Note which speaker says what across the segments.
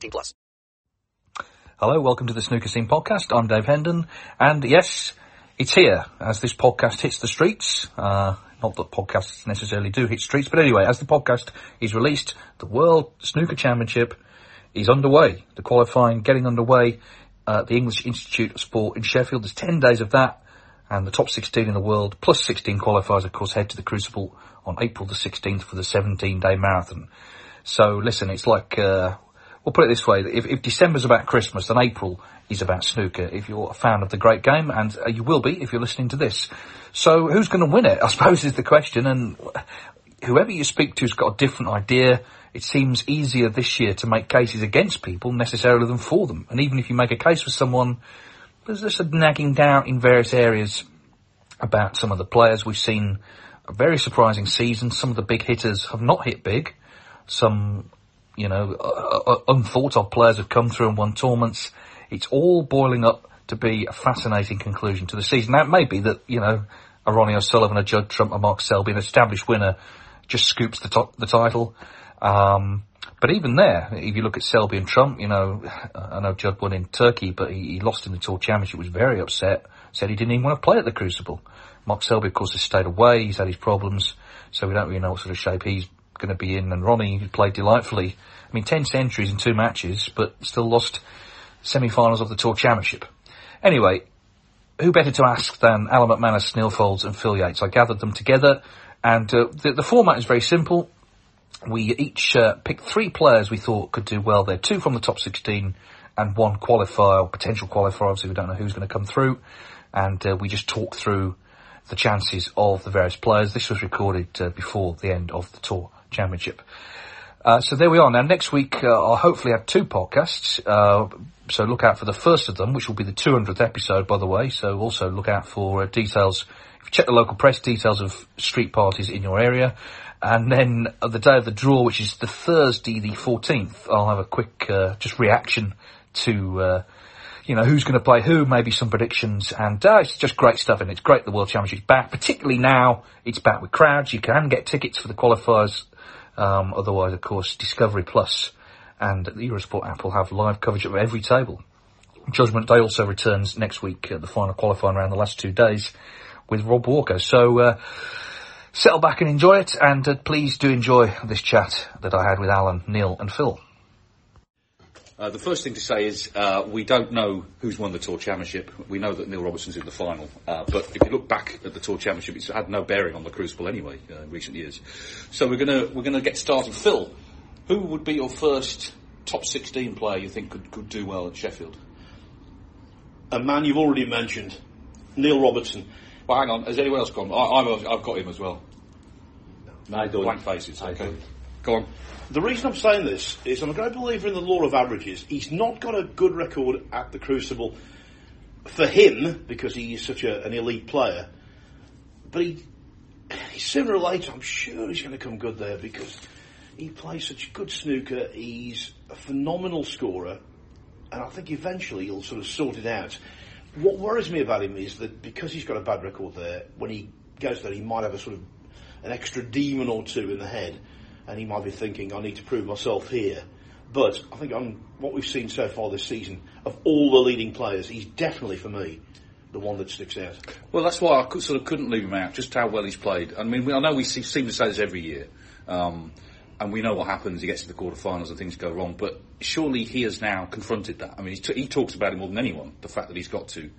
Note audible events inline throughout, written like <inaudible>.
Speaker 1: 18 plus.
Speaker 2: Hello, welcome to the Snooker Scene Podcast. I'm Dave Hendon, and yes, it's here as this podcast hits the streets. Uh, not that podcasts necessarily do hit streets, but anyway, as the podcast is released, the World Snooker Championship is underway. The qualifying getting underway at the English Institute of Sport in Sheffield. There's 10 days of that, and the top 16 in the world, plus 16 qualifiers, of course, head to the Crucible on April the 16th for the 17-day marathon. So listen, it's like, uh, we'll put it this way, if, if December's about Christmas, then April is about snooker, if you're a fan of the great game, and uh, you will be if you're listening to this. So who's going to win it, I suppose is the question, and whoever you speak to has got a different idea. It seems easier this year to make cases against people necessarily than for them. And even if you make a case for someone, there's just a nagging doubt in various areas about some of the players. We've seen a very surprising season. Some of the big hitters have not hit big. Some, you know, uh, uh, unthought of players have come through and won tournaments. It's all boiling up to be a fascinating conclusion to the season. Now, it may be that, you know, a Ronnie O'Sullivan, a Judd Trump, a Mark Selby, an established winner, just scoops the, top, the title. Um, but even there, if you look at Selby and Trump, you know, <sighs> I know Judd won in Turkey, but he, he lost in the Tour Championship, was very upset, said he didn't even want to play at the Crucible. Mark Selby, of course, has stayed away, he's had his problems, so we don't really know what sort of shape he's going to be in. And Ronnie, played delightfully, I mean, 10 centuries in two matches, but still lost semi-finals of the Tour Championship. Anyway, who better to ask than Alan McManus, Neal Foulds and Phil Yates? I gathered them together, and uh, the, the format is very simple we each uh, picked three players we thought could do well there. Two from the top 16 and one qualifier, or potential qualifier. Obviously, we don't know who's going to come through. And uh, we just talked through the chances of the various players. This was recorded uh, before the end of the Tour Championship. Uh, so there we are. Now, next week, uh, I'll hopefully have two podcasts. Uh, so look out for the first of them, which will be the 200th episode, by the way. So also look out for details. If you check the local press, details of street parties in your area. And then the day of the draw, which is the Thursday, the 14th, I'll have a quick, uh, just reaction to, uh, you know, who's going to play who, maybe some predictions, and uh, it's just great stuff, and it's great the World Championship's back, particularly now it's back with crowds. You can get tickets for the qualifiers. Um, otherwise, of course, Discovery Plus and the Eurosport app will have live coverage of every table. Judgment Day also returns next week at the final qualifying round, the last two days, with Rob Walker. So, uh, settle back and enjoy it, and uh, please do enjoy this chat that I had with Alan, Neal, and Phil.
Speaker 3: Uh, the first thing to say is uh, we don't know who's won the Tour Championship. We know that Neil Robertson's in the final, uh, but if you look back at the Tour Championship, it's had no bearing on the Crucible anyway uh, in recent years. So we're gonna we're gonna get started. Phil, who would be your first top 16 player you think could, could do well at Sheffield?
Speaker 4: A man you've already mentioned, Neil Robertson.
Speaker 3: Well, hang on. Has anyone else gone? I, I've, I've got him as well.
Speaker 4: I don't.
Speaker 3: Blank faces.
Speaker 4: I
Speaker 3: Okay.
Speaker 4: don't.
Speaker 3: Go on.
Speaker 4: The reason I'm saying this is I'm a great believer in the law of averages. He's not got a good record at the Crucible for him because he's such a, an elite player, but he sooner or later, I'm sure he's going to come good there because he plays such good snooker. He's a phenomenal scorer, and I think eventually he'll sort of sort it out. What worries me about him is that because he's got a bad record there, when he goes there, he might have a sort of an extra demon or two in the head, and he might be thinking, "I need to prove myself here." But I think on what we've seen so far this season, of all the leading players, he's definitely for me the one that sticks out.
Speaker 2: Well, that's why I could, sort of couldn't leave him out. Just how well he's played. I mean, I know we see, seem to say this every year, um, and we know what happens. He gets to the quarterfinals and things go wrong. But surely he has now confronted that. I mean, t- he talks about it more than anyone. The fact that he's got to.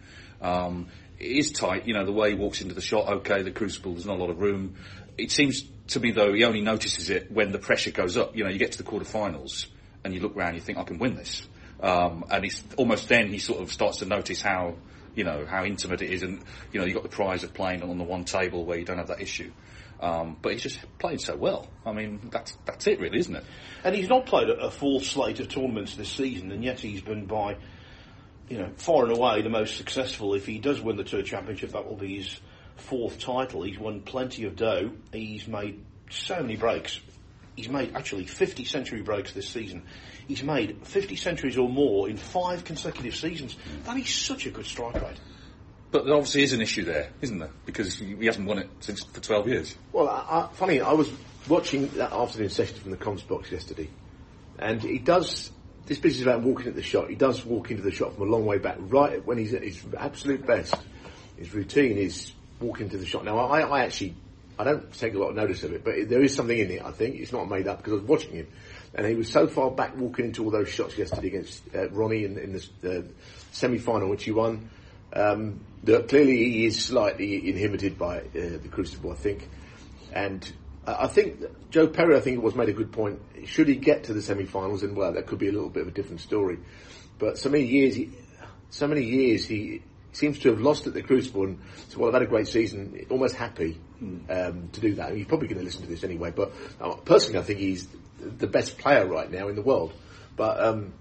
Speaker 2: Um, it is tight, you know, the way he walks into the shot. Okay, the crucible, there's not a lot of room. It seems to me though he only notices it when the pressure goes up. You know, you get to the quarterfinals and you look around, you think I can win this. Um, and it's almost then he sort of starts to notice how you know how intimate it is, and you know you got the prize of playing on the one table where you don't have that issue. Um, but he's just playing so well. I mean, that's that's it, really, isn't it?
Speaker 4: And he's not played a, a full slate of tournaments this season, and yet he's been by, you know, far and away the most successful. If he does win the Tour Championship, that will be his fourth title. He's won plenty of dough. He's made so many breaks. He's made actually 50 century breaks this season. He's made 50 centuries or more in five consecutive seasons. That is such a good strike rate.
Speaker 2: But there obviously is an issue there, isn't there? Because he hasn't won it since for 12 years.
Speaker 5: Well, I, I, funny, I was watching that afternoon session from the comms box yesterday, and he does. This business about walking at the shot. He does walk into the shot from a long way back, right when he's at his absolute best. His routine is walking to the shot. Now, I, I actually, I don't take a lot of notice of it, but there is something in it. I think it's not made up because I was watching him, and he was so far back walking into all those shots yesterday against uh, Ronnie in, in the uh, semi-final, which he won. Um, clearly he is slightly inhibited by uh, the Crucible, I think, and I I think Joe Perry, I think it was made a good point. Should he get to the semi-finals, then well, that could be a little bit of a different story. But so many years, he, so many years he seems to have lost at the Crucible, and so well, I've had a great season, almost happy um, to do that. He's probably going to listen to this anyway. But uh, personally, I think he's the best player right now in the world. But um,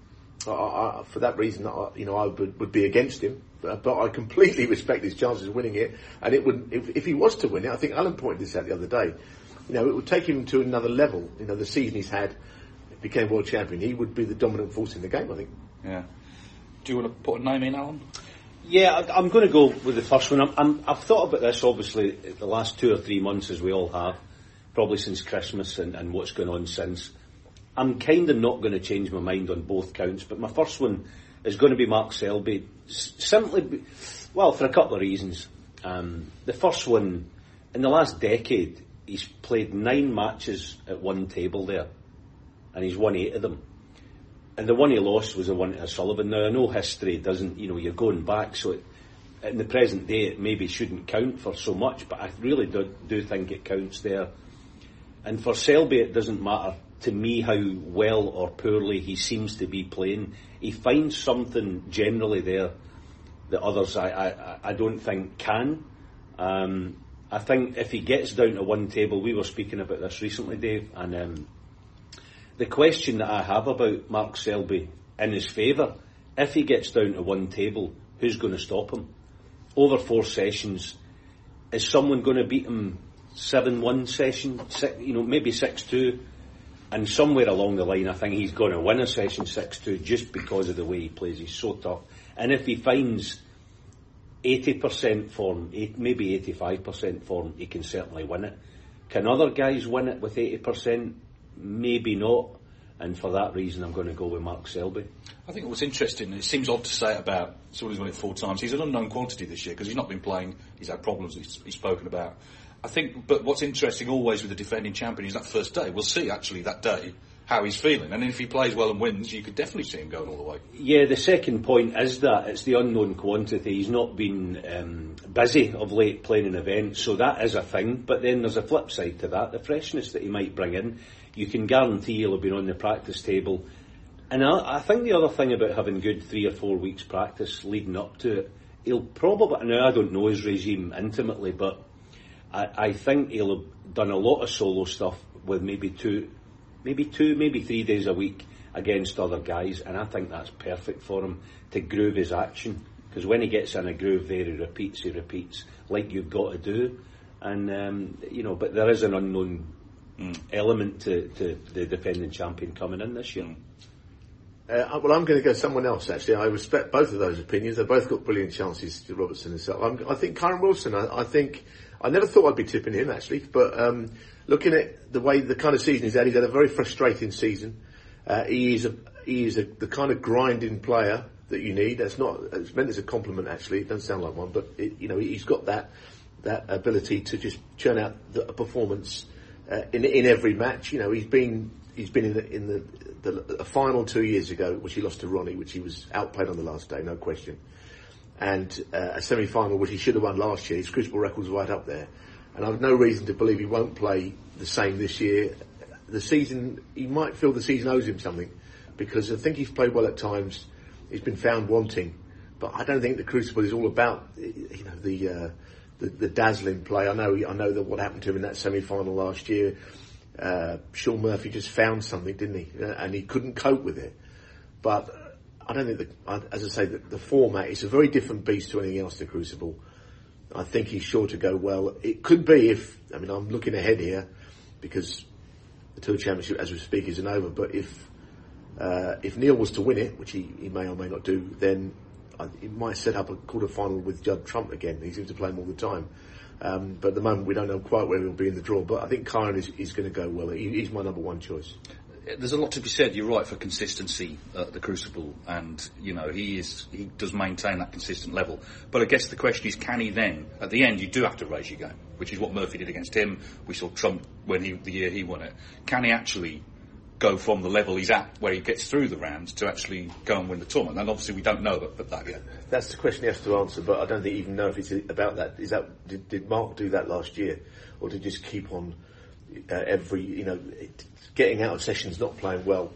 Speaker 5: I, I, for that reason, I, you know, I would, would be against him. But, but I completely <laughs> respect his chances of winning it. And it would, if, if he was to win it, I think Alan pointed this out the other day. You know, it would take him to another level. You know, the season he's had, became world champion. He would be the dominant force in the game. I think.
Speaker 2: Yeah. Do you want to put a name in, Alan?
Speaker 3: Yeah, I, I'm going to go with the first one. I'm, I've thought about this obviously the last two or three months, as we all have, probably since Christmas and, and what's going on since. I'm kind of not going to change my mind on both counts, but my first one is going to be Mark Selby. Simply, well, for a couple of reasons. Um, the first one, in the last decade, he's played nine matches at one table there, and he's won eight of them. And the one he lost was the one to Sullivan. Now I know history doesn't, you know, you're going back, so it, in the present day it maybe shouldn't count for so much, but I really do, do think it counts there. And for Selby, it doesn't matter to me how well or poorly he seems to be playing. He finds something generally there that others I, I, I don't think can. Um, I think if he gets down to one table, we were speaking about this recently, Dave, and um, the question that I have about Mark Selby in his favour, if he gets down to one table, who's going to stop him? Over four sessions, is someone going to beat him seven-one session, six, you know, maybe six-two? And somewhere along the line, I think he's going to win a session 6-2 just because of the way he plays. He's so tough. And if he finds 80% form, eight, maybe 85% form, he can certainly win it. Can other guys win it with 80%? Maybe not. And for that reason, I'm going to go with Mark Selby.
Speaker 2: I think what's interesting, it seems odd to say it about someone who's won it four times. He's an unknown quantity this year because he's not been playing. He's had problems he's, he's spoken about. I think, but what's interesting always with the defending champion is that first day. We'll see actually that day how he's feeling, and if he plays well and wins, you could definitely see him going all the way.
Speaker 3: Yeah, the second point is that it's the unknown quantity. He's not been um, busy of late playing an event, so that is a thing. But then there's a flip side to that: the freshness that he might bring in. You can guarantee he'll have been on the practice table. And I, I think the other thing about having good three or four weeks practice leading up to it, he'll probably. Now I don't know his regime intimately, but I, I think he'll have done a lot of solo stuff with maybe two maybe two, maybe three days a week against other guys, and I think that's perfect for him to groove his action. Because when he gets in a groove there, he repeats, he repeats, like you've got to do. and um, you know, but there is an unknown
Speaker 2: Mm.
Speaker 3: element to, to the defending champion coming in this year.
Speaker 5: Uh, well, I'm going to go someone else. Actually, I respect both of those opinions. They've both got brilliant chances. Robertson and so. I'm, I think Kyren Wilson. I, I think I never thought I'd be tipping him actually, but um, looking at the way the kind of season he's had, he's had a very frustrating season. Uh, he is a he is a, the kind of grinding player that you need. That's not it's meant as a compliment actually. It doesn't sound like one, but it, you know he's got that that ability to just churn out the, a performance uh, in in every match. You know he's been he's been in the, in the, the, the final two years ago, which he lost to Ronnie, which he was outplayed on the last day, no question. And uh, a semi-final, which he should have won last year. His crucible record's right up there, and I've no reason to believe he won't play the same this year. The season, he might feel the season owes him something, because I think he's played well at times. He's been found wanting, but I don't think the crucible is all about you know the. Uh, the, the dazzling play. I know, I know that what happened to him in that semi-final last year. Uh, Shaun Murphy just found something, didn't he? Uh, and he couldn't cope with it. But I don't think that, as I say, the, the format is a very different beast to anything else. The Crucible. I think he's sure to go well. It could be if I mean I'm looking ahead here because the Tour Championship, as we speak, isn't over. But if uh, if Neil was to win it, which he, he may or may not do, then I, he might set up a quarter final with Judd Trump again. He seems to play him all the time. Um, but at the moment, we don't know quite where he'll be in the draw. But I think Kyren is, is going to go well. He, he's my number one choice.
Speaker 2: There's a lot to be said. You're right for consistency at the Crucible, and you know he is he does maintain that consistent level. But I guess the question is, can he then? At the end, you do have to raise your game, which is what Murphy did against him. We saw Trump when he the year he won it. Can he actually go from the level he's at, where he gets through the rounds, to actually go and win the tournament? And obviously, we don't know that, that yet.
Speaker 5: That's the question he has to answer, but I don't think even know if it's about that. Is that did, did Mark do that last year, or did he just keep on uh, every you know it, getting out of sessions, not playing well?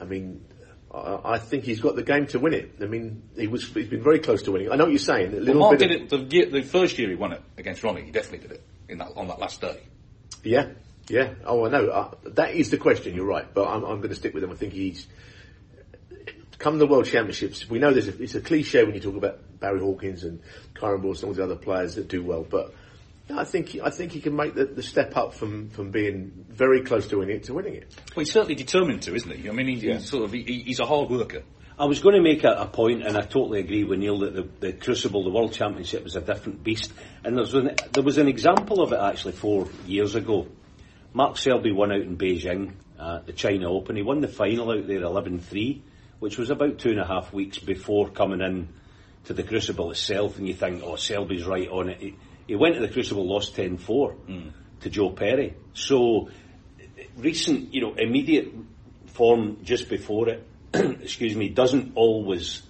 Speaker 5: I mean, I, I think he's got the game to win it. I mean, he was he's been very close to winning. I know what you're saying. A
Speaker 2: Well, Mark
Speaker 5: bit
Speaker 2: did
Speaker 5: of-
Speaker 2: it the, year, the first year he won it against Ronnie. He definitely did it in that on that last day.
Speaker 5: Yeah, yeah. Oh, I know. Uh, that is the question. You're right, but I'm, I'm going to stick with him. I think he's come the World Championships. We know there's a, it's a cliche when you talk about Barry Hawkins and Kyren and all the other players that do well, but. I think he- I think he can make the, the step up from, from being very close to winning it to winning it.
Speaker 2: Well, he's certainly determined to, isn't he? I mean, he, he's sort of he, he's a hard worker.
Speaker 3: I was going to make a, a point, and I totally agree with Neil that the, the Crucible, the World Championship, was a different beast. And there was an, there was an example of it actually four years ago. Mark Selby won out in Beijing at the China Open. He won the final out there 11-3, which was about two and a half weeks before coming in to the Crucible itself. And you think, oh, Selby's right on it. He, he went to the Crucible, lost 10-4 hmm. to Joe Perry. So recent, you know, immediate form just before it, <clears throat> excuse me, doesn't always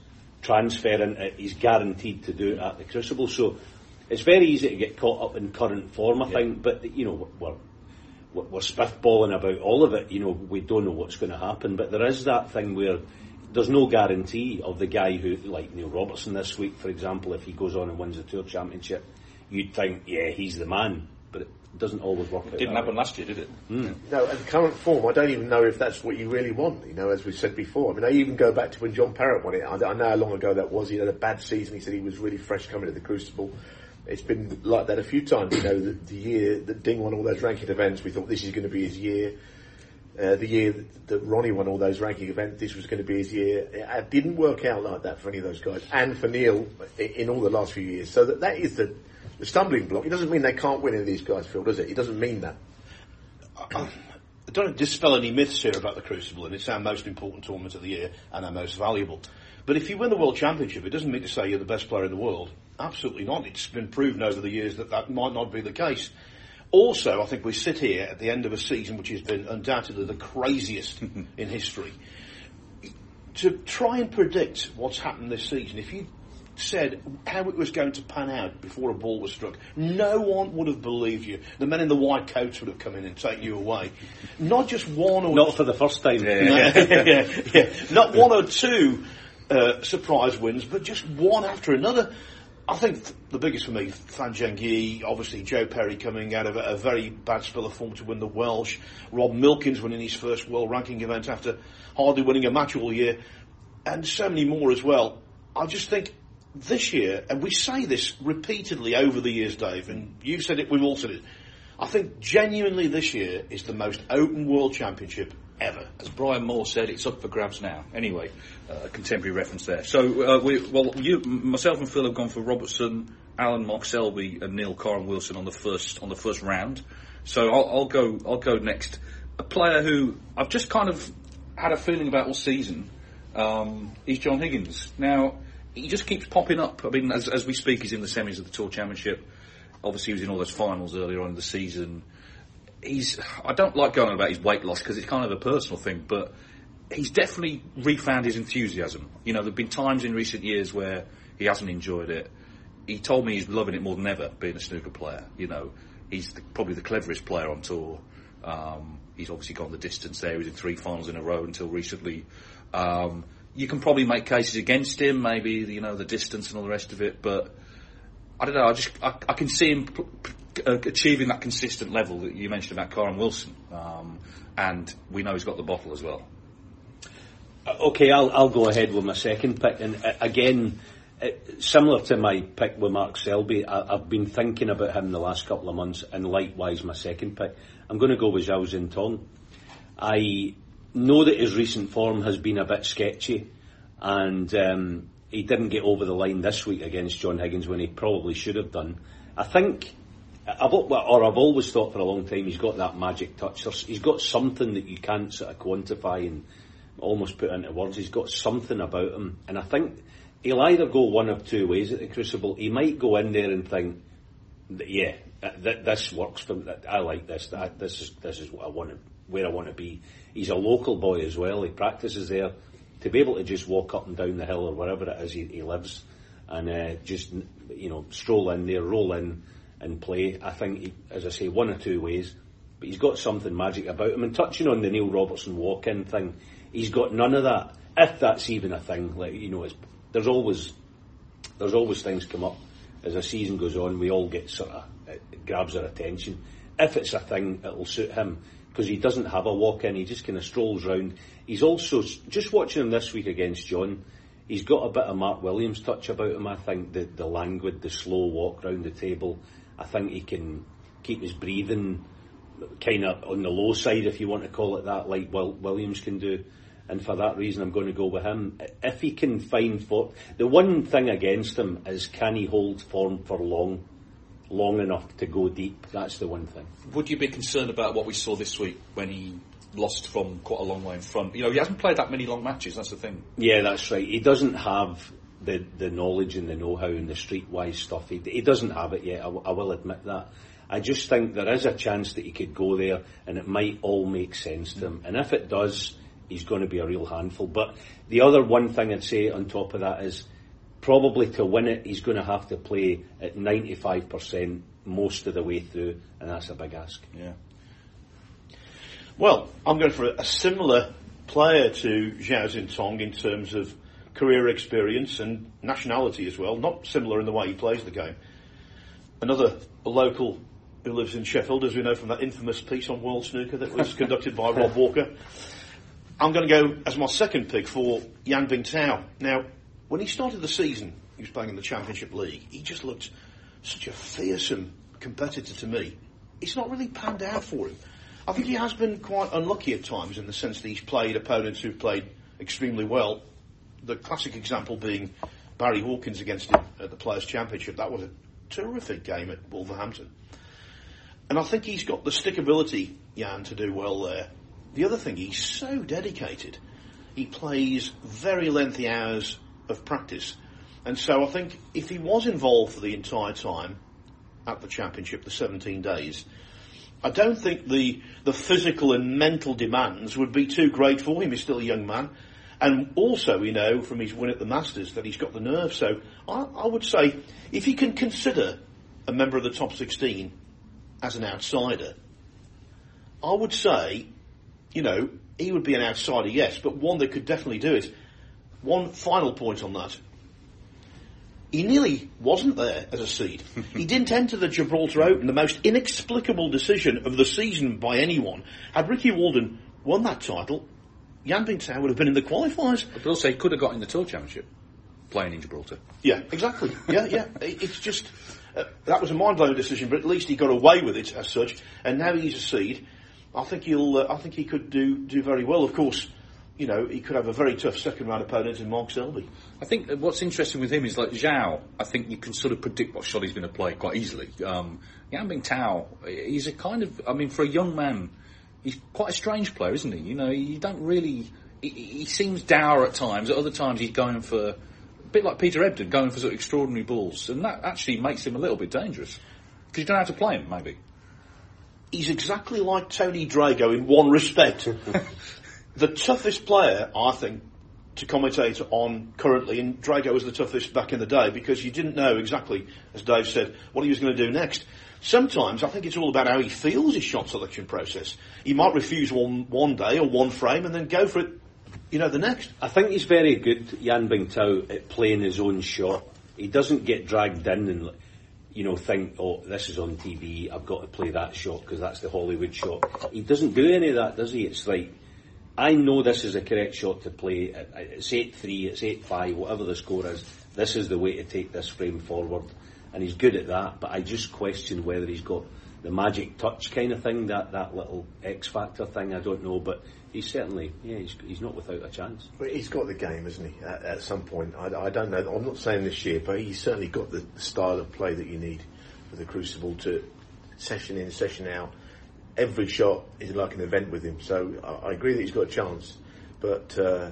Speaker 3: transfer into. Uh, he's guaranteed to do it at the Crucible, so it's very easy to get caught up in current form. I think, but you know, we're we're we're spitballing about all of it. You know, we don't know what's going to happen, but there is that thing where. There's no guarantee of the guy who, like Neil Robertson this week, for example, if he goes on and wins the Tour Championship, you'd think, yeah, he's the man. But it doesn't always work. It
Speaker 2: Didn't
Speaker 3: that
Speaker 2: happen
Speaker 3: way.
Speaker 2: last year, did it?
Speaker 5: No, at current form, I don't even know if that's what you really want. You know, as we said before. I mean, I even go back to when John Parrott won it. I, I know how long ago that was. He had a bad season. He said he was really fresh coming to the Crucible. It's been like that a few times. You know, the, the year that Ding won all those ranking events, we thought this is going to be his year. Uh, the year that, that Ronnie won all those ranking events, this was going to be his year. It, it didn't work out like that for any of those guys, and for Neil i- in all the last few years. So that that is the, the stumbling block. It doesn't mean they can't win any of these guys, Phil, does it? It doesn't mean that.
Speaker 4: I don't dispel any myths here about the Crucible, and it's our most important tournament of the year and our most valuable. But if you win the World Championship, it doesn't mean to say you're the best player in the world. Absolutely not. It's been proven over the years that that might not be the case. Also, I think we sit here at the end of a season which has been undoubtedly the craziest <laughs> in history. To try and predict what's happened this season, if you said how it was going to pan out before a ball was struck, no one would have believed you. The men in the white coats would have come in and taken you away. Not just one or
Speaker 3: Not for the first time. <laughs>
Speaker 4: yeah, yeah. Not one or two uh, surprise wins, but just one after another. I think th- the biggest for me, Fan Zhengyi, obviously Joe Perry coming out of a, a very bad spell of form to win the Welsh, Rob Milkins winning his first world ranking event after hardly winning a match all year, and so many more as well. I just think this year, and we say this repeatedly over the years, Dave, and you've said it, we've all said it. I think genuinely this year is the most open World Championship ever.
Speaker 2: As Brian Moore said, it's up for grabs now. Anyway, uh, a contemporary reference there. So, uh, we, well, you, myself and Phil have gone for Robertson, Alan, Mark Selby, and Neil Kyren Wilson on the first on the first round. So I'll, I'll go. I'll go next. A player who I've just kind of had a feeling about all season um, is John Higgins. Now he just keeps popping up. I mean, as, as we speak, he's in the semis of the Tour Championship. Obviously, he was in all those finals earlier on in the season. He's. I don't like going on about his weight loss because it's kind of a personal thing, but he's definitely refound his enthusiasm. You know, there've been times in recent years where he hasn't enjoyed it. He told me he's loving it more than ever, being a snooker player. You know, he's the, probably the cleverest player on tour. Um, he's obviously gone the distance there. He was in three finals in a row until recently. Um, you can probably make cases against him, maybe you know the distance and all the rest of it, but I don't know. I just I, I can see him p- p- uh, achieving that consistent level that you mentioned about Kyren Wilson, um, and we know he's got the bottle as well.
Speaker 3: Uh, Okay, I'll, I'll go ahead with my second pick. And uh, again, uh, similar to my pick with Mark Selby, I, I've been thinking about him the last couple of months, and likewise my second pick. I'm going to go with Zhao Xintong. I know that his recent form has been a bit sketchy, and um, he didn't get over the line this week against John Higgins when he probably should have done. I think, I've, or I've always thought for a long time, he's got that magic touch. He's got something that you can't sort of quantify and almost put into words. He's got something about him, and I think he'll either go one of two ways at the Crucible. He might go in there and think, yeah, th- th- this works for me. I like this. That, this is this is what I want to, where I want to be. He's a local boy as well. He practices there. To be able to just walk up and down the hill or wherever it is he, he lives, and uh, just you know stroll in there, roll in, and play. I think, he, as I say, one or two ways. But he's got something magic about him. And touching on the Neil Robertson walk-in thing, he's got none of that. If that's even a thing, like you know, there's always there's always things come up as a season goes on. We all get sort of it grabs our attention. If it's a thing, it'll suit him because he doesn't have a walk in. He just kind of strolls round. He's also just watching him this week against John. He's got a bit of Mark Williams touch about him. I think the the languid, the slow walk round the table. I think he can keep his breathing kind of on the low side, if you want to call it that, like Will, Williams can do. And for that reason, I'm going to go with him. If he can find for the one thing against him is can he hold form for long, long enough to go deep? That's the one thing.
Speaker 2: Would you be concerned about what we saw this week when he lost from quite a long way in front? You know, he hasn't played that many long matches. That's the thing.
Speaker 3: Yeah, that's right. He doesn't have the the knowledge and the know-how and the streetwise stuff. He, he doesn't have it yet. I will admit that. I just think there is a chance that he could go there, and it might all make sense to him. And if it does, he's going to be a real handful. But the other one thing I'd say on top of that is probably to win it, he's going to have to play at 95% most of the way through, and that's a big ask.
Speaker 2: Yeah.
Speaker 4: Well, I'm going for a, similar player to Zhao Xintong in terms of career experience and nationality as well. Not similar in the way he plays the game. Another local who lives in Sheffield, as we know from that infamous piece on World Snooker that was <laughs> conducted by Rob Walker. I'm going to go as my second pick for Yan Bingtao. Now, when he started the season, he was playing in the Championship League. He just looked such a fearsome competitor to me. It's not really panned out for him. I think he has been quite unlucky at times in the sense that he's played opponents who've played extremely well. The classic example being Barry Hawkins against him at the Players' Championship. That was a terrific game at Wolverhampton. And I think he's got the stickability, Yan, to do well there. The other thing, he's so dedicated. He plays very lengthy hours of practice. And so I think if he was involved for the entire time at the championship, the 17 days, I don't think the, the physical and mental demands would be too great for him. He's still a young man. And also, we know from his win at the Masters that he's got the nerve. So I, I would say if he can consider a member of the top 16 as an outsider, I would say, you know, he would be an outsider, yes, but one that could definitely do it. One final point on that. He nearly wasn't there as a seed. <laughs> he didn't enter the Gibraltar Open, the most inexplicable decision of the season by anyone. Had Ricky Walden won that title, Yan Bingtao would have been in the qualifiers.
Speaker 2: But also, he could have got in the Tour Championship. playing in Gibraltar.
Speaker 4: Yeah, exactly. Yeah, yeah. <laughs> It, it's just uh, that was a mind-blowing decision, but at least he got away with it as such. And now he's a seed. I think he'll. Uh, I think he could do do very well. Of course, you know he could have a very tough second round opponent in Mark Selby.
Speaker 2: I think what's interesting with him is like Zhao. I think you can sort of predict what shot he's going to play quite easily. Um, Yan Bingtao, he's a kind of. I mean, for a young man, he's quite a strange player, isn't he? You know, you don't really. He, he seems dour at times. At other times, he's going for a bit like Peter Ebdon, going for sort of extraordinary balls, and that actually makes him a little bit dangerous because you don't know how to play him, maybe.
Speaker 4: He's exactly like Tony Drago in one respect. <laughs> the toughest player, I think, to commentate on currently, and Drago was the toughest back in the day because you didn't know exactly, as Dave said, what he was going to do next. Sometimes I think it's all about how he feels his shot selection process. He might refuse one one day or one frame and then go for it, you know, the next.
Speaker 3: I think he's very good, Yan Bingtao, at playing his own shot. He doesn't get dragged in and, you know, think, oh, this is on TV, I've got to play that shot because that's the Hollywood shot. He doesn't do any of that, does he? It's like, I know this is a correct shot to play. It's 8-3, it's 8-5, whatever the score is. This is the way to take this frame forward. And he's good at that, but I just question whether he's got the magic touch kind of thing, that, that little X factor thing, I don't know. But he's certainly, yeah, he's, he's not without a chance.
Speaker 5: But he's got the game, isn't he? At, at some point, I, I, don't know. I'm not saying this year, but he's certainly got the style of play that you need for the Crucible to session in, session out. Every shot is like an event with him. So I, I agree that he's got a chance, but uh,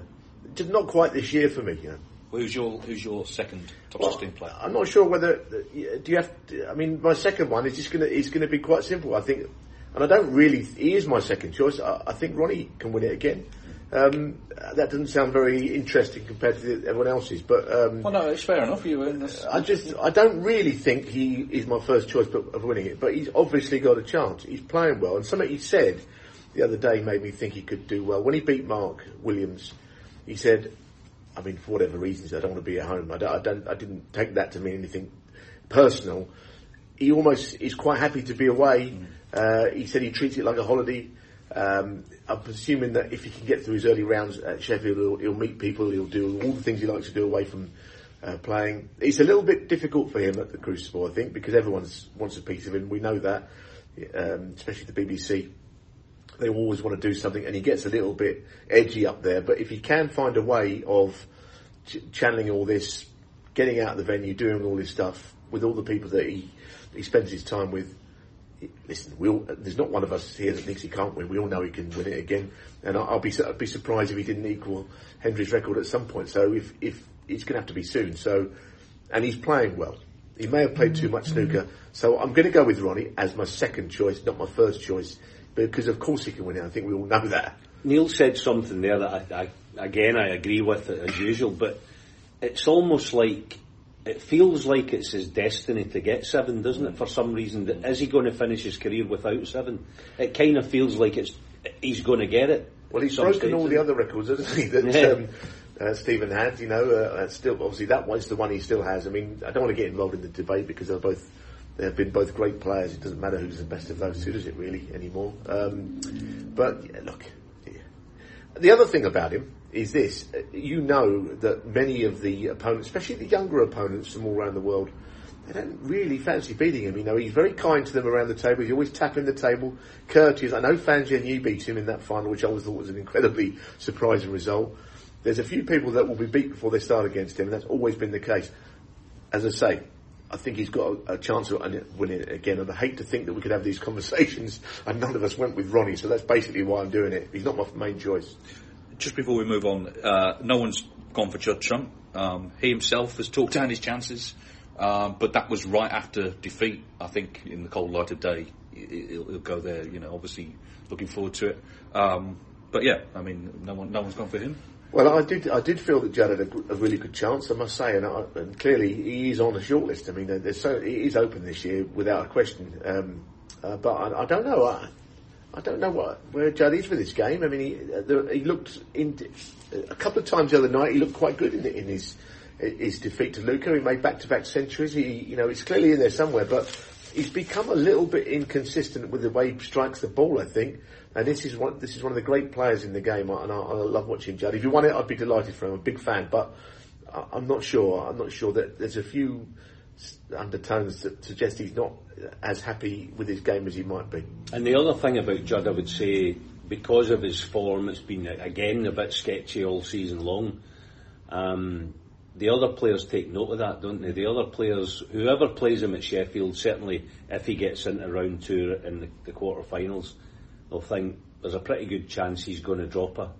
Speaker 5: just not quite this year for me. You know.
Speaker 2: Well, who's your who's your second top well, 16 player?
Speaker 5: I'm not sure whether do you have. To, I mean, my second one is just going to is going to be quite simple. I think, and I don't really. He is my second choice. I, I think Ronnie can win it again. Um, that doesn't sound very interesting compared to everyone else's, but um,
Speaker 2: well, no, it's fair enough. You win.
Speaker 5: I just, I don't really think he is my first choice of winning it, but he's obviously got a chance. He's playing well, and something he said the other day made me think he could do well. When he beat Mark Williams, he said, I mean, for whatever reasons, I don't want to be at home. I don't, I don't, I didn't take that to mean anything personal. He almost is quite happy to be away. Mm. Uh, he said he treats it like a holiday. Um, I'm assuming that if he can get through his early rounds at Sheffield, he'll, he'll meet people, he'll do all the things he likes to do away from uh, playing. It's a little bit difficult for him at the Crucible, I think, because everyone wants a piece of him. We know that, um, especially the BBC. They always want to do something, and he gets a little bit edgy up there. But if he can find a way of ch- channeling all this, getting out of the venue, doing all this stuff with all the people that he he spends his time with, listen, we all, there's not one of us here that thinks he can't win. We all know he can win it again, and I'll, I'll be I'd be surprised if he didn't equal Hendry's record at some point. So if if it's going to have to be soon. So, and he's playing well. He may have played too much snooker, so I'm going to go with Ronnie as my second choice, not my first choice, because of course he can win it. I think we all know that.
Speaker 3: Neil said something there that I, I again I agree with as usual, but it's almost like it feels like it's his destiny to get seven, doesn't it? For some reason, is he going to finish his career without seven? It kind of feels like it's he's going to get it.
Speaker 5: Well, he's broken stage, all the other records, hasn't he? That yeah. um, uh, Stephen had, you know, uh, still obviously that one's the one he still has. I mean, I don't want to get involved in the debate because they're both they have been both great players. It doesn't matter who's the best of those two, does it really anymore? Um, but yeah, look. The other thing about him is this: you know that many of the opponents, especially the younger opponents from all around the world, they don't really fancy beating him. You know, he's very kind to them around the table. He's always tapping the table, courteous. I know Fan Zheng beat him in that final, which I always thought was an incredibly surprising result. There's a few people that will be beat before they start against him, and that's always been the case. As I say, I think he's got a, a chance of winning it again. And I hate to think that we could have these conversations, <laughs> and none of us went with Ronnie. So that's basically why I'm doing it. He's not my main choice
Speaker 2: just before we move on, uh, no one's gone for Judd Trump. Um, he himself has talked down his chances, um, but that was right after defeat. I think in the cold light of day, he'll, he'll go there. You know, obviously looking forward to it. Um, but yeah, I mean, no one, no one's gone for him.
Speaker 5: Well, I did. I did feel that Judd had a, a really good chance. I must say, and, I, and, clearly he is on the shortlist. I mean, there's so he is open this year without a question. Um, uh, but I, I, don't know. I, I don't know what, where Judd is for this game. I mean, he, uh, the, he looked in, a couple of times the other night. He looked quite good in, in his his defeat to Luca. He made back-to-back centuries. He, you know, it's clearly in there somewhere, but he's become a little bit inconsistent with the way he strikes the ball. I think, and this is one this is one of the great players in the game, and I, I love watching Judd. If you won it, I'd be delighted for him. I'm a big fan, but I, I'm not sure. I'm not sure that there's a few undertones that suggest he's not as happy with his game as he might be.
Speaker 3: And the other thing about Judd, I would say, because of his form, it's been again a bit sketchy all season long. Um, the other players take note of that, don't they? The other players, whoever plays him at Sheffield, certainly if he gets into round two in the, the quarter-finals, they'll think there's a pretty good chance he's going to drop a,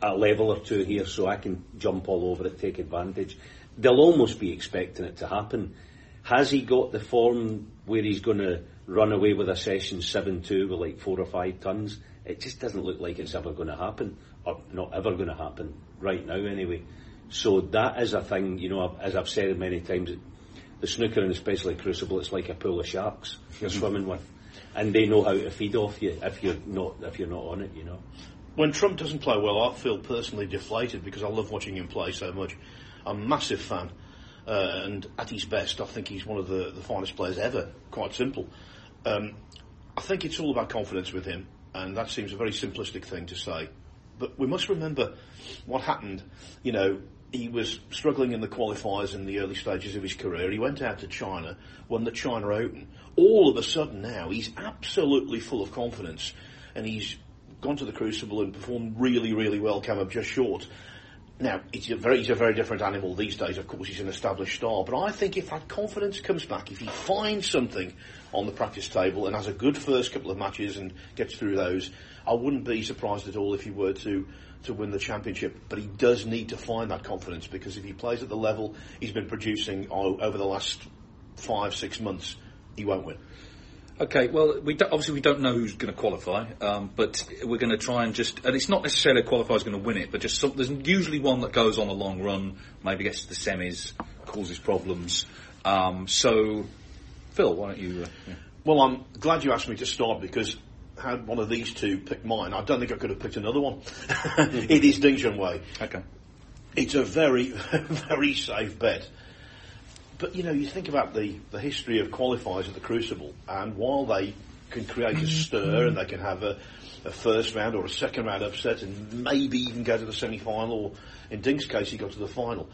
Speaker 3: a, level or two here, so I can jump all over it, take advantage. They'll almost be expecting it to happen. Has he got the form where he's going to run away with a session 7-2 with like four or five tons? It just doesn't look like it's ever going to happen, or not ever going to happen, right now anyway. So that is a thing, you know, as I've said many times, the snooker and especially Crucible, it's like a pool of sharks you're swimming with. And they know how to feed off you if you're not if you're not on it, you know.
Speaker 4: When Trump doesn't play well, I feel personally deflated because I love watching him play so much. I'm a massive fan. Uh, and at his best, I think he's one of the, the finest players ever. Quite simple. Um, I think it's all about confidence with him, and that seems a very simplistic thing to say. But we must remember what happened. You know, he was struggling in the qualifiers in the early stages of his career. He went out to China, won the China Open. All of a sudden now, he's absolutely full of confidence, and he's gone to the Crucible and performed really, really well, came up just short. Now, he's a, very, he's a very different animal these days. Of course, he's an established star. But I think if that confidence comes back, if he finds something on the practice table and has a good first couple of matches and gets through those, I wouldn't be surprised at all if he were to, to win the championship. But he does need to find that confidence because if he plays at the level he's been producing over the last five, six months, he won't win.
Speaker 2: Okay, well, we obviously we don't know who's going to qualify, um, but we're going to try and just, and it's not necessarily a qualifier who's going to win it, but just some, there's usually one that goes on a long run, maybe gets to the semis, causes problems. Um, so, Phil, why don't you? Uh, yeah.
Speaker 4: Well, I'm glad you asked me to start because had one of these two picked mine, I don't think I could have picked another one. <laughs> it is Ding Way.
Speaker 2: Okay.
Speaker 4: It's a very, <laughs> very safe bet. But you know, you think about the, the history of qualifiers at the Crucible, and while they can create a stir and they can have a, a first round or a second round upset and maybe even go to the semi final, or in Ding's case, he got to the final.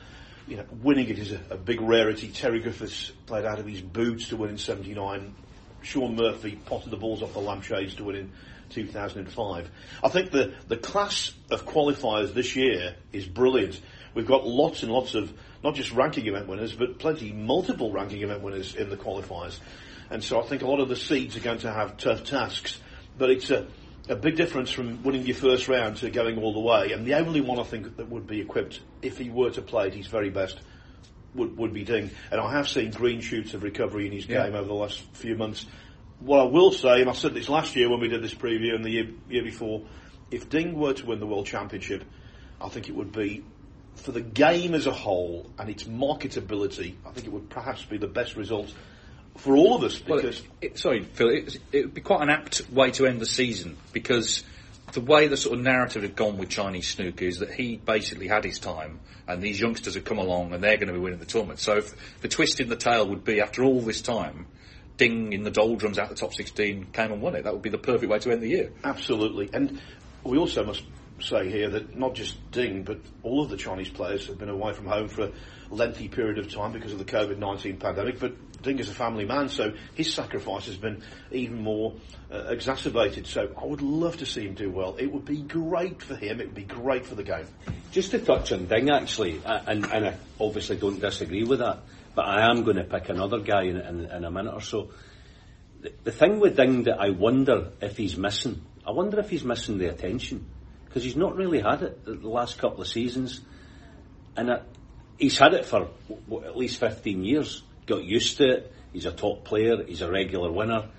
Speaker 4: You know, winning it is a, a big rarity. Terry Griffiths played out of his boots to win in '79. Shaun Murphy potted the balls off the lampshades to win in 2005. I think the, the class of qualifiers this year is brilliant. We've got lots and lots of not just ranking event winners, but plenty multiple ranking event winners in the qualifiers. And so I think a lot of the seeds are going to have tough tasks. But it's a, a big difference from winning your first round to going all the way. And the only one I think that would be equipped, if he were to play at his very best, would, would be Ding. And I have seen green shoots of recovery in his
Speaker 2: Yeah.
Speaker 4: game over the last few months. What I will say, and I said this last year when we did this preview and the year, year before, if Ding were to win the World Championship, I think it would be for the game as a whole and its marketability. I think it would perhaps be the best result for all of us
Speaker 2: Well, it, it, sorry, Phil. It, it would be quite an apt way to end the season because the way the sort of narrative had gone with Chinese snooker is that he basically had his time, and these youngsters have come along and they're going to be winning the tournament. So if the twist in the tale would be after all this time, Ding in the doldrums out the top 16 came and won it. That would be the perfect way to end the year.
Speaker 4: Absolutely. And we also must say here that not just Ding, but all of the Chinese players have been away from home for a lengthy period of time because of the COVID 19 pandemic. But Ding is a family man, so his sacrifice has been even more uh, exacerbated. So I would love to see him do well. It would be great for him, it would be great for the game.
Speaker 3: Just to touch on Ding, actually, uh, and, and I obviously don't disagree with that, but I am going to pick another guy in, in, in a minute or so. The, the thing with Ding that I wonder if he's missing, I wonder if he's missing the attention, because he's not really had it the, last couple of seasons, and he's had it for w- at least 15 years, got used to it, he's a top player, he's a regular winner.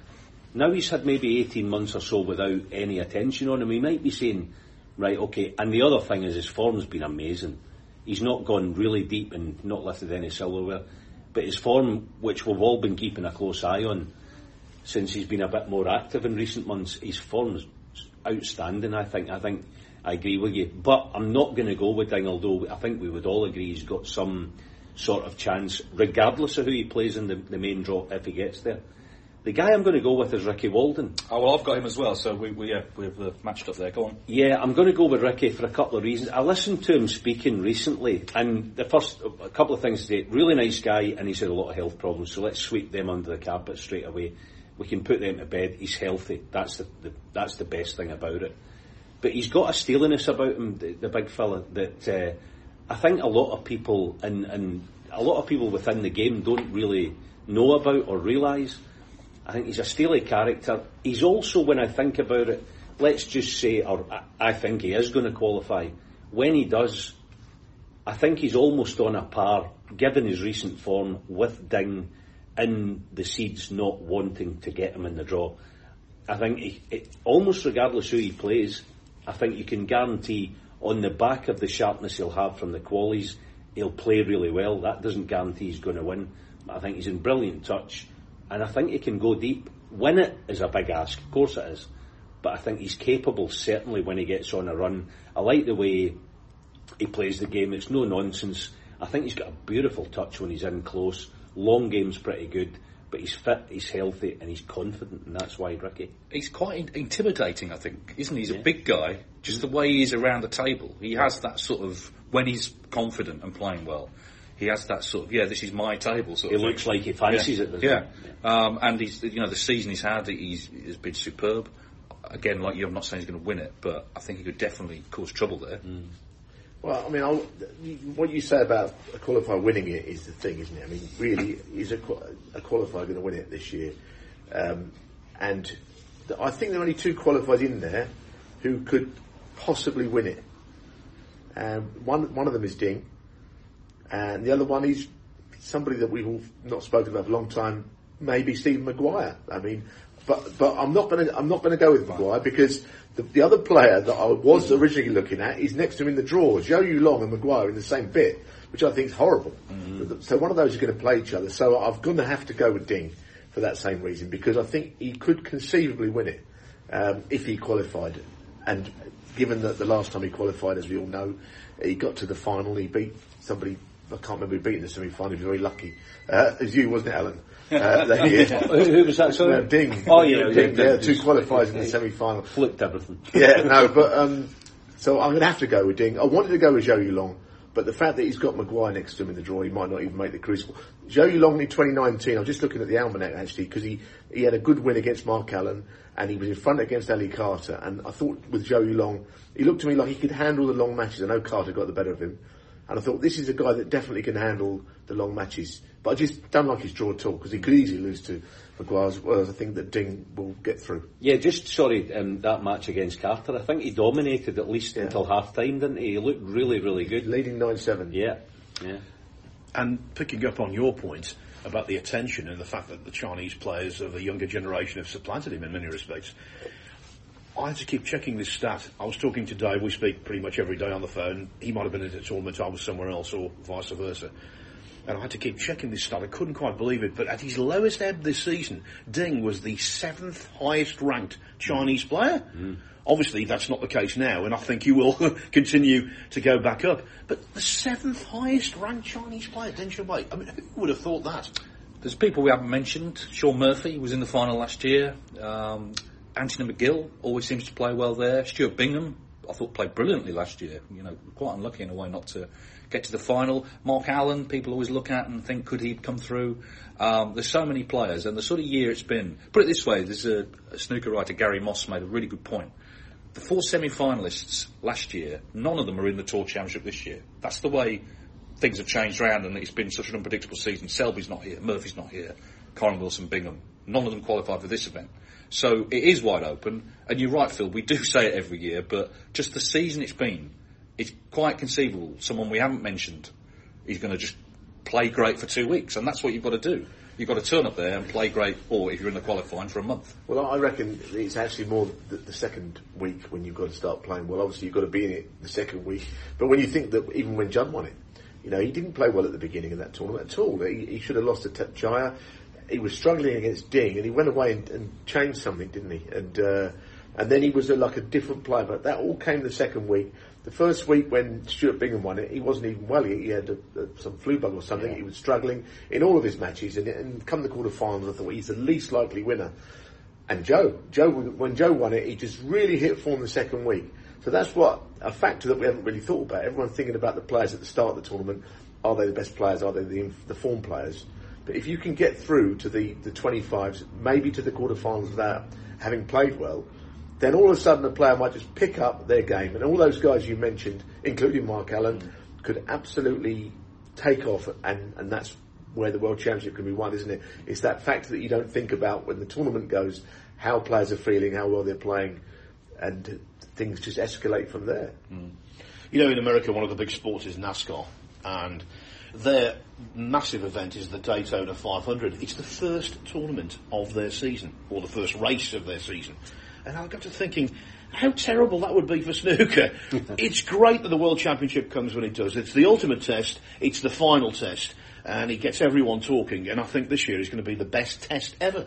Speaker 3: Now he's had maybe 18 months or so without any attention on him. He might be saying, right, okay. And the other thing is his form's been amazing. He's not gone really deep and not lifted any silverware. But his form, which we've all been keeping a close eye on since he's been a bit more active in recent months, his form's outstanding, I think. I think I agree with you. But I'm not going to go with Ding, although I think we would all agree he's got some sort of chance, regardless of who he plays in the, the main draw if he gets there. The guy I'm going to go with is Ricky Walden.
Speaker 2: Oh well, I've got him as well. So we we yeah, we've uh, matched up there. Go on.
Speaker 3: Yeah, I'm going to go with Ricky for a couple of reasons. I listened to him speaking recently, and the first a couple of things to say. Really nice guy, and he's had a lot of health problems. So let's sweep them under the carpet straight away. We can put them to bed. He's healthy. That's the, the that's the best thing about it. But he's got a steeliness about him, the, the big fella, that uh, I think a lot of people and and a lot of people within the game don't really know about or realise. I think he's a steely character. He's also, when I think about it, let's just say, or I, think he is going to qualify. When he does, I think he's almost on a par, given his recent form, with Ding in the seeds not wanting to get him in the draw. I think he, it, almost regardless who he plays, I think you can guarantee on the back of the sharpness he'll have from the qualies, he'll play really well. That doesn't guarantee he's going to win. But I think he's in brilliant touch, and I think he can go deep. Win it is a big ask, of course it is, but I think he's capable certainly when he gets on a run. I like the way he plays the game. It's no nonsense. I think he's got a beautiful touch when he's in close. Long game's pretty good, but he's fit, he's healthy, and he's confident, and that's why Ricky.
Speaker 2: He's quite in- intimidating, I think, isn't he? He's a big guy. Just the way he is around the table, he has that sort of when he's confident and playing well. He has that sort of yeah, this is my table. Sort
Speaker 3: He
Speaker 2: of thing.
Speaker 3: looks like he fancies
Speaker 2: yeah.
Speaker 3: it, doesn't
Speaker 2: Yeah, Um, and he's you know the season he's had, he's has been superb. Again, like you, I'm not saying he's going to win it, but I think he could definitely cause trouble there.
Speaker 5: Well, I mean, I'll, what you say about a qualifier winning it is the thing, isn't it? I mean, really, is a, a qualifier going to win it this year? Um, and th- I think there are only two qualifiers in there who could possibly win it. Um, one one of them is Ding, and the other one is somebody that we've not spoken about for a long time, maybe Stephen Maguire. I mean, but but I'm not going to I'm not going to go with Maguire because the, the other player that I was originally looking at is next to him in the draw, Zhou Yuelong and Maguire in the same bit, which I think is horrible. So one of those is going to play each other. So I'm going to have to go with Ding for that same reason because I think he could conceivably win it um, if he qualified. And given that the last time he qualified, as we all know, he got to the final, he beat somebody. I can't remember who beat in the semi-final. He was very lucky. Uh, it was you, wasn't it, Alan? Uh, that
Speaker 3: who, who was that? Sorry,
Speaker 5: Uh, Ding.
Speaker 3: Oh yeah,
Speaker 5: Ding,
Speaker 3: Ding,
Speaker 5: yeah, two qualifiers in the semi-final.
Speaker 3: Flipped everything.
Speaker 5: Yeah, no, but um, so I'm going to have to go with Ding. I wanted to go with Zhou Yuelong, but the fact that he's got Maguire next to him in the draw, he might not even make the crucible. Zhou Yuelong in 2019, I'm just looking at the almanac actually because he he had a good win against Mark Allen and he was in front against Ali Carter. And I thought with Zhou Yuelong, he looked to me like he could handle the long matches. I know Carter got the better of him. And I thought this is a guy that definitely can handle the long matches. But I just don't like his draw at all because he could easily lose to Maguire. Whereas I think that Ding will get through.
Speaker 3: Yeah, just sorry, um, that match against Carter. I think he dominated at least until half time, didn't he? He looked really, really good.
Speaker 5: Leading 9 7.
Speaker 3: Yeah, yeah.
Speaker 4: And picking up on your point about the attention and the fact that the Chinese players of the younger generation have supplanted him in many respects, I had to keep checking this stat. I was talking to Dave, we speak pretty much every day on the phone. He might have been at a tournament, I was somewhere else, or vice versa. And I had to keep checking this stat. I couldn't quite believe it, but at his lowest ebb this season, Ding was the seventh highest ranked Chinese player. Obviously, that's not the case now, and I think he will <laughs> continue to go back up. But the seventh highest ranked Chinese player, Ding Junhui, I mean, who would have thought that?
Speaker 2: There's people we haven't mentioned. Shaun Murphy was in the final last year. Um, Anthony McGill always seems to play well there. Stuart Bingham, I thought played brilliantly last year. You know, quite unlucky in a way not to get to the final. Mark Allen, people always look at and think could he come through. Um, there's so many players, and the sort of year it's been. Put it this way: there's a, a snooker writer, Gary Moss, made a really good point. The four semi-finalists last year, none of them are in the Tour Championship this year. That's the way things have changed around, and it's been such an unpredictable season. Selby's not here, Murphy's not here, Kyren Wilson, Bingham. None of them qualified for this event. So it is wide open, and you're right, Phil. We do <laughs> say it every year, but just the season it's been, it's quite conceivable. Someone we haven't mentioned is going to just play great for two weeks, and that's what you've got to do. You've got to turn up there and play great, or if you're in the qualifying for a month.
Speaker 5: Well, I reckon it's actually more the, the second week when you've got to start playing well. Obviously, you've got to be in it the second week. But when you think that even when Judd won it, you know, he didn't play well at the beginning of that tournament at all. He, he should have lost to Thepchaiya. He was struggling against Ding, and he went away and, and changed something, didn't he? And uh, and then he was a, like a different player. But that all came the second week. The first week when Stuart Bingham won it, he wasn't even well. He, he had a, a, some flu bug or something. He was struggling in all of his matches, and, and come the quarterfinals, I thought he's the least likely winner. And Joe, Joe, when Joe won it, he just really hit form the second week. So that's what a factor that we haven't really thought about. Everyone's thinking about the players at the start of the tournament. Are they the best players? Are they the, the form players? But if you can get through to the, the 25s, maybe to the quarterfinals without having played well, then all of a sudden a player might just pick up their game. And all those guys you mentioned, including Mark Allen, could absolutely take off, and, and that's where the World Championship can be won, isn't it? It's that factor that you don't think about when the tournament goes, how players are feeling, how well they're playing, and things just escalate from there.
Speaker 4: Mm. You know, in America, one of the big sports is NASCAR, and their massive event is the Daytona 500. It's the first tournament of their season, or the first race of their season. And I got to thinking, how terrible that would be for snooker. <laughs> it's great that the World Championship comes when it does. It's the ultimate test, it's the final test, and it gets everyone talking, and I think this year is going to be the best test ever.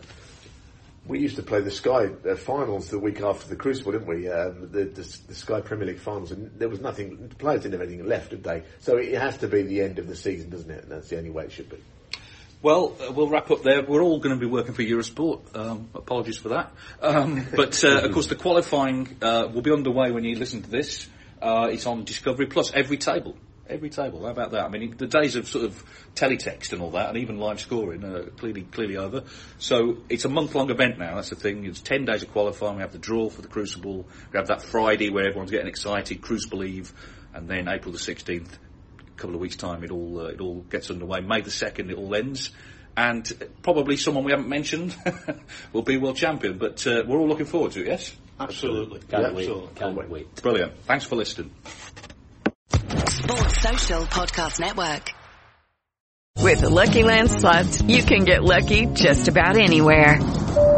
Speaker 5: We used to play the Sky uh, finals the week after the Crucible, didn't we? Um, the, the, the, Sky Premier League finals, and there was nothing. The players didn't have anything left, did they? So it has to be the end of the season, doesn't it? And that's the only way it should be.
Speaker 2: Well, uh, we'll wrap up there. We're all going to be working for Eurosport. Um, apologies for that. Um, <laughs> but uh, of course, the qualifying uh, will be underway when you listen to this. Uh, it's on Discovery Plus every table. Every table. How about that? I mean, the days of sort of teletext and all that, and even live scoring, are clearly clearly over. So it's a month-long event now. That's the thing. It's ten days of qualifying. We have the draw for the Crucible. We have that Friday where everyone's getting excited, Crucible Eve, and then April the sixteenth. A couple of weeks' time, it all uh, it all gets underway. May the second, it all ends. And probably someone we haven't mentioned <laughs> will be world champion, but uh, we're all looking forward to it, yes?
Speaker 4: Absolutely.
Speaker 3: Can't
Speaker 4: yeah,
Speaker 3: wait.
Speaker 4: absolutely.
Speaker 3: Can't wait.
Speaker 2: Brilliant. Thanks for listening.
Speaker 6: Sports Social Podcast Network.
Speaker 7: With the Lucky Land slots, you can get lucky just about anywhere.